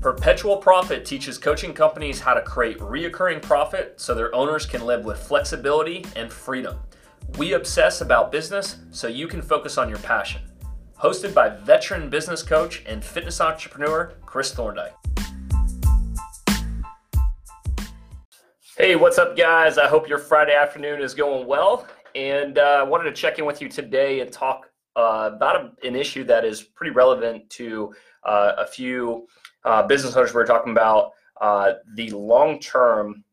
Perpetual Profit teaches coaching companies how to create reoccurring profit so their owners can live with flexibility and freedom. We obsess about business so you can focus on your passion. Hosted by veteran business coach and fitness entrepreneur Chris Thorndike. Hey, what's up, guys? I hope your Friday afternoon is going well. And uh, I wanted to check in with you today and talk uh, about a, an issue that is pretty relevant to uh, a few uh, business owners. We're talking about uh, the long-term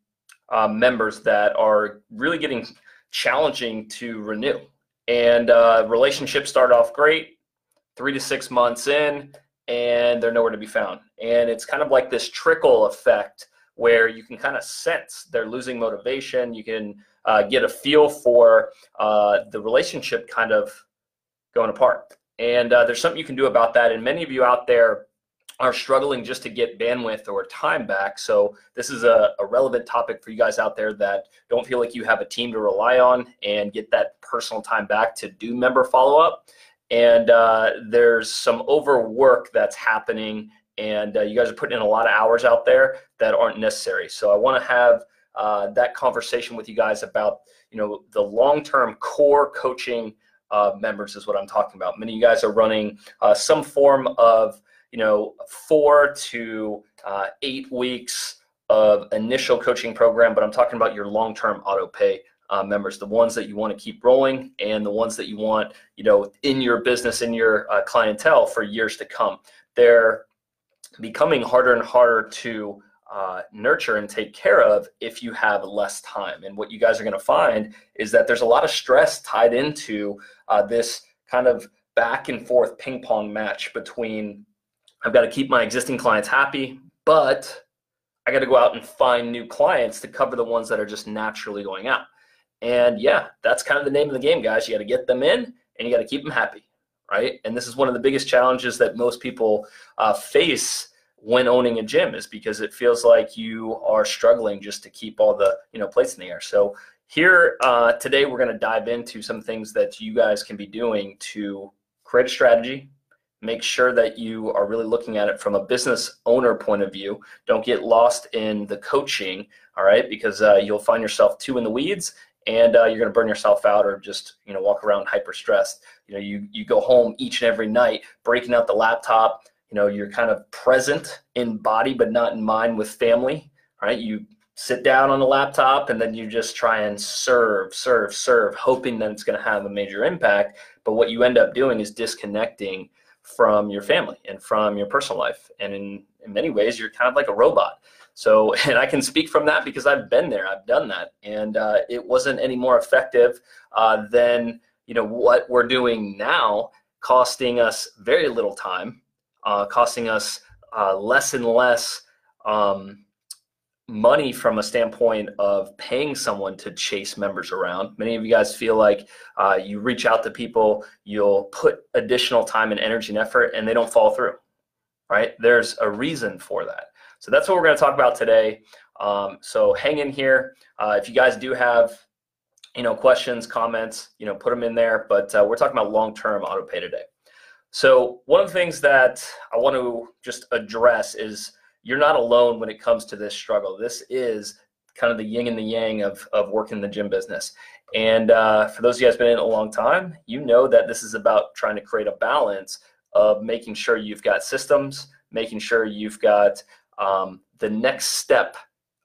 uh, members that are really getting challenging to renew. And relationships start off great, three to six months in, and they're nowhere to be found. And it's kind of like this trickle effect where you can kind of sense they're losing motivation. You can uh, get a feel for uh, the relationship kind of going apart. And uh, there's something you can do about that. And many of you out there are struggling just to get bandwidth or time back. So this is a, a, relevant topic for you guys out there that don't feel like you have a team to rely on and get that personal time back to do member follow up. And uh, there's some overwork that's happening and uh, you guys are putting in a lot of hours out there that aren't necessary. So I want to have uh, that conversation with you guys about you know the long-term core coaching uh, members is what I'm talking about. Many of you guys are running uh, some form of you know four to uh, eight weeks of initial coaching program, but I'm talking about your long-term auto pay uh, members, the ones that you want to keep rolling and the ones that you want, you know, in your business, in your uh, clientele for years to come. They're becoming harder and harder to uh, nurture and take care of if you have less time. And what you guys are going to find is that there's a lot of stress tied into uh, this kind of back and forth ping pong match between I've got to keep my existing clients happy, but I got to go out and find new clients to cover the ones that are just naturally going out. And yeah, that's kind of the name of the game, guys. You got to get them in and you got to keep them happy right? And this is one of the biggest challenges that most people uh, face when owning a gym is because it feels like you are struggling just to keep all the you know plates in the air. So here uh, today we're going to dive into some things that you guys can be doing to create a strategy. Make sure that you are really looking at it from a business owner point of view. Don't get lost in the coaching, all right? Because uh, you'll find yourself too in the weeds and uh, you're going to burn yourself out or just you know walk around hyper stressed you know you you go home each and every night breaking out the laptop you know you're kind of present in body but not in mind with family right? You sit down on the laptop and then you just try and serve serve serve hoping that it's going to have a major impact. But what you end up doing is disconnecting from your family and from your personal life. And in, in many ways you're kind of like a robot. So, and I can speak from that because I've been there, I've done that, and uh, it wasn't any more effective uh, than you know what we're doing now, costing us very little time, uh, costing us uh, less and less um, money from a standpoint of paying someone to chase members around. Many of you guys feel like uh, you reach out to people, you'll put additional time and energy and effort, and they don't fall through. Right? There's a reason for that. So that's what we're going to talk about today. Um, so hang in here. Uh, if you guys do have, you know, questions, comments, you know, put them in there. But uh, we're talking about long-term auto pay today. So one of the things that I want to just address is you're not alone when it comes to this struggle. This is kind of the yin and the yang of, of working in the gym business. And uh, for those of you guys been in a long time, you know that this is about trying to create a balance of making sure you've got systems, making sure you've got um, the next step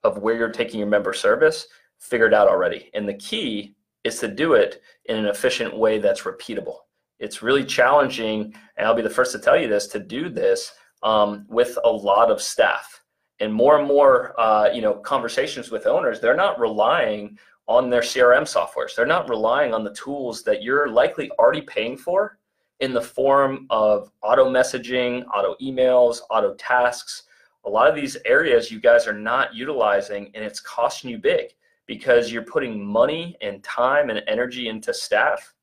of where you're taking your member service figured out already. And the key is to do it in an efficient way that's repeatable. It's really challenging, and I'll be the first to tell you this, to do this um, with a lot of staff. And more and more, uh, you know, conversations with owners, they're not relying on their CRM softwares. They're not relying on the tools that you're likely already paying for in the form of auto messaging, auto emails, auto tasks, a lot of these areas you guys are not utilizing and it's costing you big because you're putting money and time and energy into staff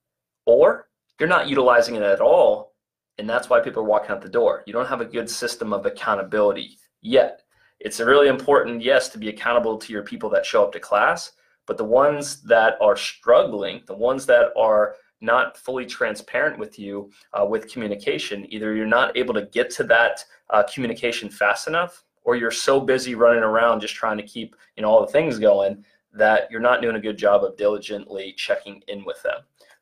or you're not utilizing it at all and that's why people are walking out the door you don't have a good system of accountability yet it's really important yes to be accountable to your people that show up to class but the ones that are struggling the ones that are not fully transparent with you uh, with communication. Either you're not able to get to that uh, communication fast enough, or you're so busy running around just trying to keep you know all the things going that you're not doing a good job of diligently checking in with them.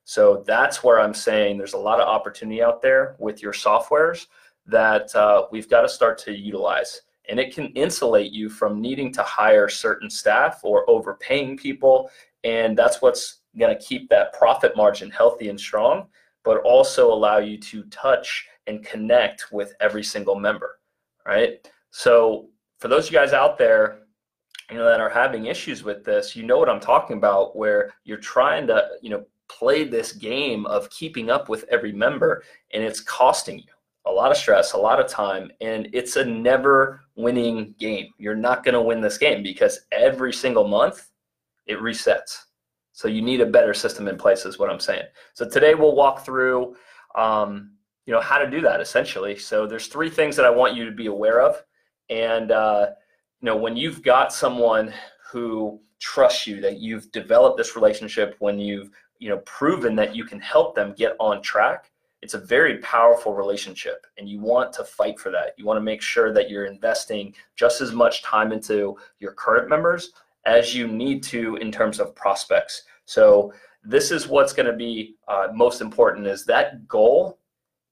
So that's where I'm saying there's a lot of opportunity out there with your softwares that uh, we've got to start to utilize. And it can insulate you from needing to hire certain staff or overpaying people. And that's what's going to keep that profit margin healthy and strong, but also allow you to touch and connect with every single member, right? So for those of you guys out there, you know, that are having issues with this, you know what I'm talking about, where you're trying to, you know, play this game of keeping up with every member and it's costing you a lot of stress, a lot of time, and it's a never winning game. You're not going to win this game because every single month it resets. So you need a better system in place, is what I'm saying. So today we'll walk through, um, you know, how to do that essentially. So there's three things that I want you to be aware of, and uh, you know, when you've got someone who trusts you, that you've developed this relationship, when you've you know proven that you can help them get on track it's a very powerful relationship and you want to fight for that. You want to make sure that you're investing just as much time into your current members as you need to in terms of prospects. So this is what's going to be uh, most important is that goal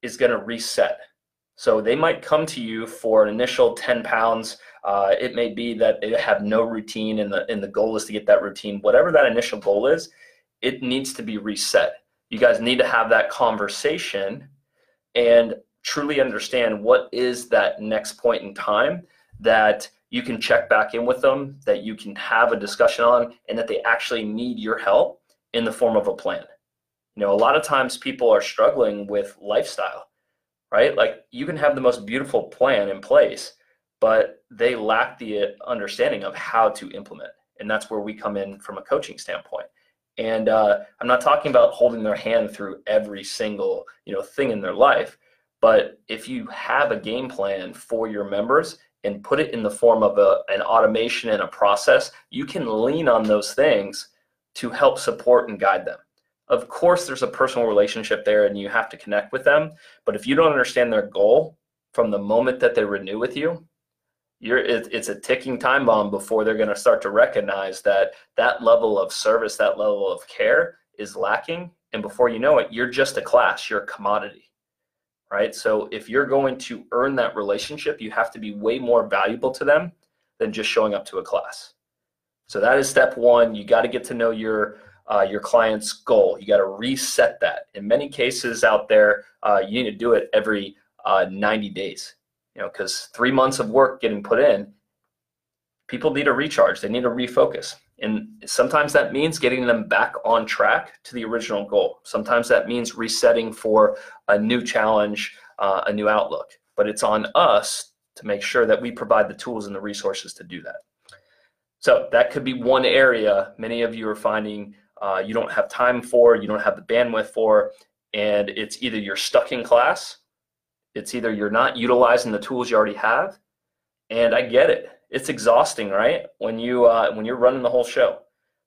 is going to reset. So they might come to you for an initial 10 pounds uh, it may be that they have no routine and the, and the goal is to get that routine whatever that initial goal is it needs to be reset you guys need to have that conversation and truly understand what is that next point in time that you can check back in with them, that you can have a discussion on, and that they actually need your help in the form of a plan. You know, a lot of times people are struggling with lifestyle, right? Like you can have the most beautiful plan in place, but they lack the understanding of how to implement. And that's where we come in from a coaching standpoint. And uh, I'm not talking about holding their hand through every single you know thing in their life, but if you have a game plan for your members and put it in the form of a, an automation and a process, you can lean on those things to help support and guide them. Of course, there's a personal relationship there and you have to connect with them. But if you don't understand their goal from the moment that they renew with you, you're it, it's a ticking time bomb before they're going to start to recognize that that level of service that level of care is lacking. And before you know it you're just a class you're a commodity right? So if you're going to earn that relationship you have to be way more valuable to them than just showing up to a class. So that is step one. You got to get to know your uh, your client's goal. You got to reset that. In many cases out there uh, you need to do it every uh, 90 days you know, because three months of work getting put in, people need a recharge. They need a refocus. And sometimes that means getting them back on track to the original goal. Sometimes that means resetting for a new challenge, uh, a new outlook. But it's on us to make sure that we provide the tools and the resources to do that. So that could be one area many of you are finding uh, you don't have time for, you don't have the bandwidth for, and it's either you're stuck in class it's either you're not utilizing the tools you already have, and I get it. It's exhausting, right? When you uh, when you're running the whole show.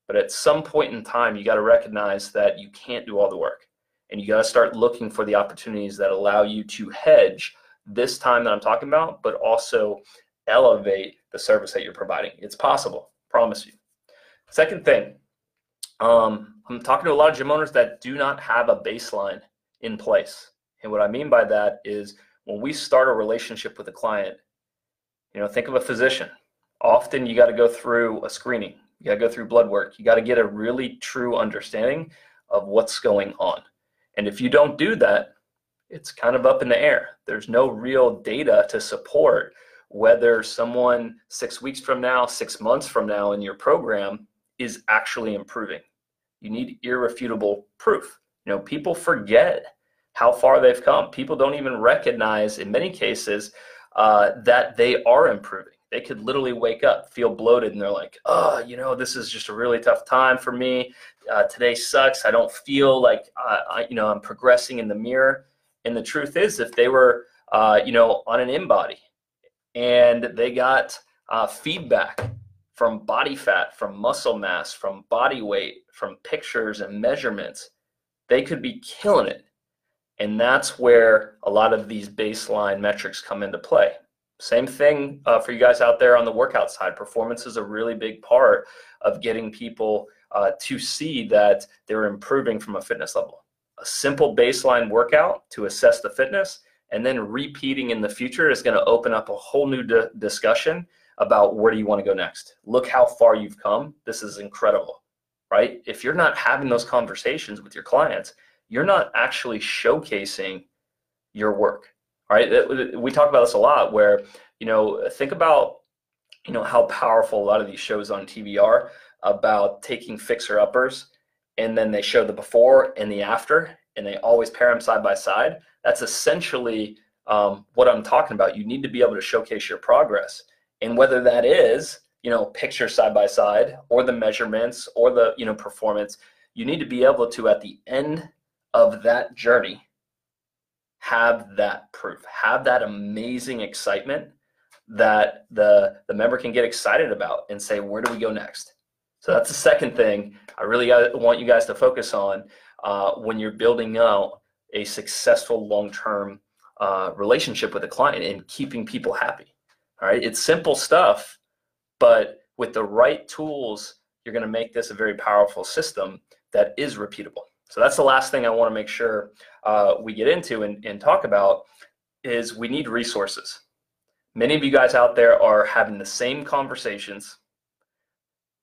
But at some point in time, you got to recognize that you can't do all the work, and you got to start looking for the opportunities that allow you to hedge this time that I'm talking about, but also elevate the service that you're providing. It's possible, promise you. Second thing, um, I'm talking to a lot of gym owners that do not have a baseline in place. And what I mean by that is when we start a relationship with a client, you know, think of a physician. Often you got to go through a screening, you got to go through blood work, you got to get a really true understanding of what's going on. And if you don't do that, it's kind of up in the air. There's no real data to support whether someone six weeks from now, six months from now in your program is actually improving. You need irrefutable proof. You know, people forget how far they've come. People don't even recognize, in many cases, uh, that they are improving. They could literally wake up, feel bloated, and they're like, oh, you know, this is just a really tough time for me. Uh, today sucks. I don't feel like, uh, I, you know, I'm progressing in the mirror. And the truth is, if they were, uh, you know, on an InBody and they got uh, feedback from body fat, from muscle mass, from body weight, from pictures and measurements, they could be killing it. And that's where a lot of these baseline metrics come into play. Same thing uh, for you guys out there on the workout side. Performance is a really big part of getting people uh, to see that they're improving from a fitness level. A simple baseline workout to assess the fitness and then repeating in the future is going to open up a whole new di- discussion about where do you want to go next. Look how far you've come. This is incredible, right? If you're not having those conversations with your clients, you're not actually showcasing your work, right? We talk about this a lot where, you know, think about, you know, how powerful a lot of these shows on TV are about taking fixer uppers and then they show the before and the after and they always pair them side by side. That's essentially um, what I'm talking about. You need to be able to showcase your progress. And whether that is, you know, picture side by side or the measurements or the, you know, performance, you need to be able to, at the end of that journey, have that proof, have that amazing excitement that the, the member can get excited about and say, where do we go next? So that's the second thing I really want you guys to focus on uh, when you're building out a successful long-term uh, relationship with a client and keeping people happy. All right, it's simple stuff, but with the right tools, you're going to make this a very powerful system that is repeatable. So that's the last thing I want to make sure uh, we get into and, and talk about is we need resources. Many of you guys out there are having the same conversations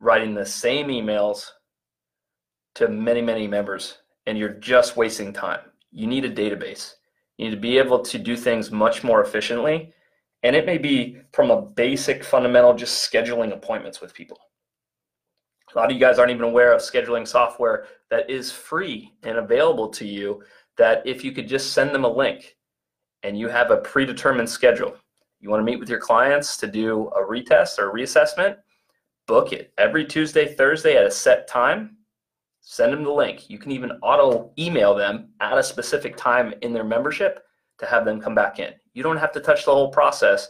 writing the same emails to many, many members, and you're just wasting time. You need a database. You need to be able to do things much more efficiently. And it may be from a basic fundamental, just scheduling appointments with people. A lot of you guys aren't even aware of scheduling software that is free and available to you. That if you could just send them a link and you have a predetermined schedule, you want to meet with your clients to do a retest or reassessment, book it every Tuesday, Thursday at a set time. Send them the link. You can even auto email them at a specific time in their membership to have them come back in. You don't have to touch the whole process,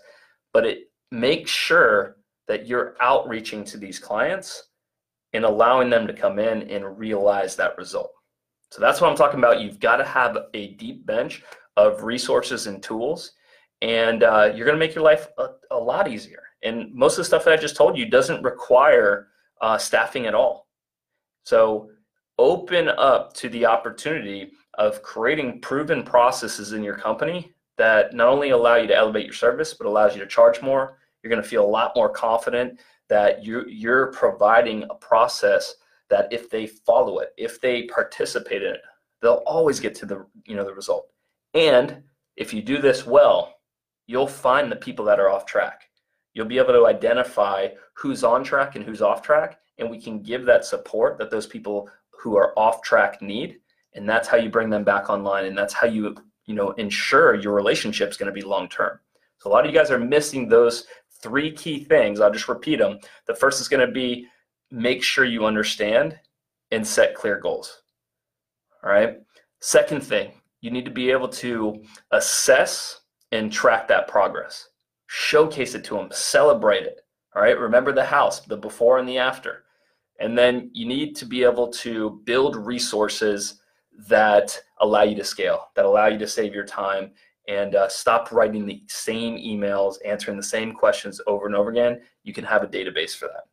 but it makes sure that you're outreaching to these clients and allowing them to come in and realize that result. So that's what I'm talking about. You've got to have a deep bench of resources and tools, and uh, you're going to make your life a, a lot easier. And most of the stuff that I just told you doesn't require uh, staffing at all. So open up to the opportunity of creating proven processes in your company that not only allow you to elevate your service, but allows you to charge more. You're going to feel a lot more confident that you, you're providing a process that if they follow it, if they participate in it, they'll always get to the you know the result. And if you do this well, you'll find the people that are off track. You'll be able to identify who's on track and who's off track, and we can give that support that those people who are off track need, and that's how you bring them back online, and that's how you you know ensure your relationship is going to be long term. So a lot of you guys are missing those three key things. I'll just repeat them. The first is going to be make sure you understand and set clear goals. All right. Second thing, you need to be able to assess and track that progress showcase it to them, celebrate it. All right, remember the house, the before and the after. And then you need to be able to build resources that allow you to scale, that allow you to save your time and uh, stop writing the same emails, answering the same questions over and over again. You can have a database for that.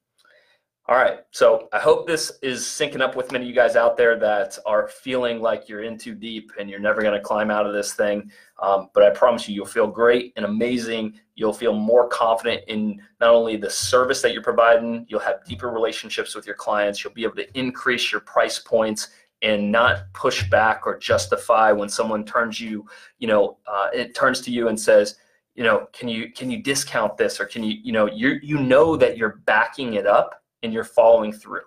All right, so I hope this is syncing up with many of you guys out there that are feeling like you're in too deep and you're never going to climb out of this thing. Um, but I promise you, you'll feel great and amazing. You'll feel more confident in not only the service that you're providing, you'll have deeper relationships with your clients. You'll be able to increase your price points and not push back or justify when someone turns you, you know, uh, it turns to you and says, you know, can you can you discount this or can you, you know, you you know that you're backing it up and you're following through.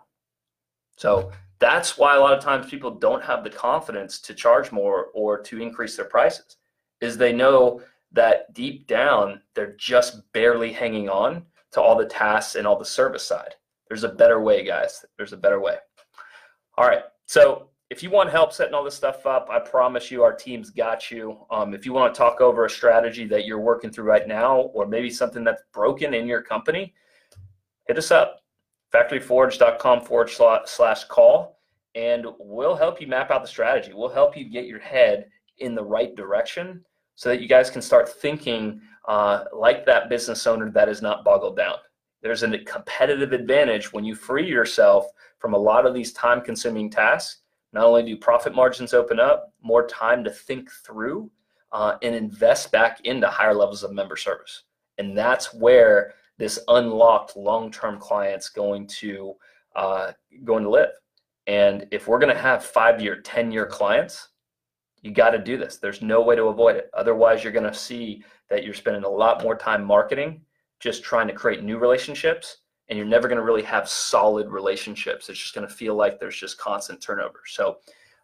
So that's why a lot of times people don't have the confidence to charge more or to increase their prices is they know that deep down they're just barely hanging on to all the tasks and all the service side. There's a better way, guys. There's a better way. All right. So if you want help setting all this stuff up, I promise you our team's got you. Um, if you want to talk over a strategy that you're working through right now, or maybe something that's broken in your company, hit us up factoryforge.com forward slash call and we'll help you map out the strategy. We'll help you get your head in the right direction so that you guys can start thinking uh, like that business owner that is not boggled down. There's a competitive advantage when you free yourself from a lot of these time consuming tasks. Not only do profit margins open up, more time to think through uh, and invest back into higher levels of member service. And that's where this unlocked long-term clients going to uh, going to live. And if we're going to have five-year, ten-year clients, you got to do this. There's no way to avoid it. Otherwise, you're going to see that you're spending a lot more time marketing, just trying to create new relationships, and you're never going to really have solid relationships. It's just going to feel like there's just constant turnover. So,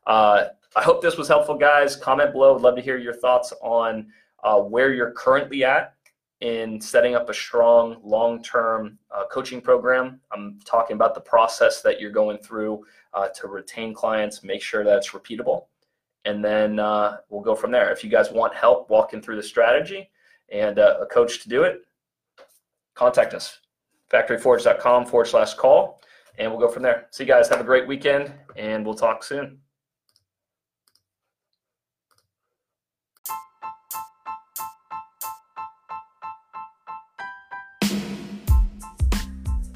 uh, I hope this was helpful, guys. Comment below. I'd love to hear your thoughts on uh, where you're currently at in setting up a strong long-term uh, coaching program. I'm talking about the process that you're going through uh, to retain clients, make sure that's repeatable, and then uh, we'll go from there. If you guys want help walking through the strategy and uh, a coach to do it, contact us. Factoryforge.com forward slash call, and we'll go from there. See you guys. Have a great weekend, and we'll talk soon.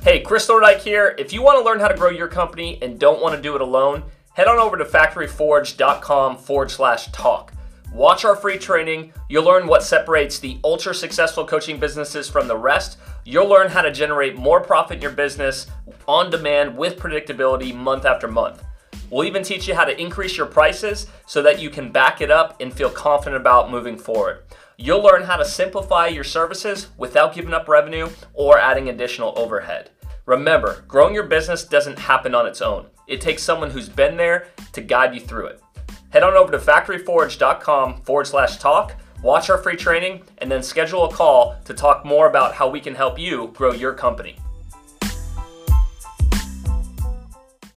Hey, Chris Thorndike here. If you want to learn how to grow your company and don't want to do it alone, head on over to factoryforge.com forward slash talk. Watch our free training. You'll learn what separates the ultra successful coaching businesses from the rest. You'll learn how to generate more profit in your business on demand with predictability month after month. We'll even teach you how to increase your prices so that you can back it up and feel confident about moving forward. You'll learn how to simplify your services without giving up revenue or adding additional overhead. Remember, growing your business doesn't happen on its own. It takes someone who's been there to guide you through it. Head on over to factoryforge.com forward slash talk, watch our free training, and then schedule a call to talk more about how we can help you grow your company.